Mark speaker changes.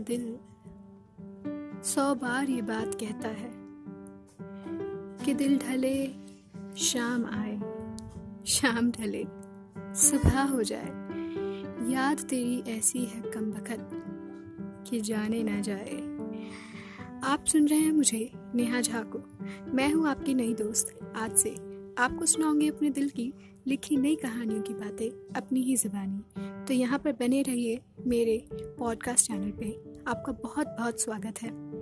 Speaker 1: दिल सौ बार ये बात कहता है कि दिल ढले, शाम आए, शाम ढले, सुबह हो जाए। याद तेरी ऐसी है कम बखत कि जाने ना जाए। आप सुन रहे हैं मुझे, नेहा झा को मैं हूँ आपकी नई दोस्त। आज से आपको सुनाऊँगी अपने दिल की लिखी नई कहानियों की बातें, अपनी ही ज़बानी। तो यहाँ पर बने रहिए मेरे पॉडकास्ट चैनल पे। आपका बहुत बहुत स्वागत है।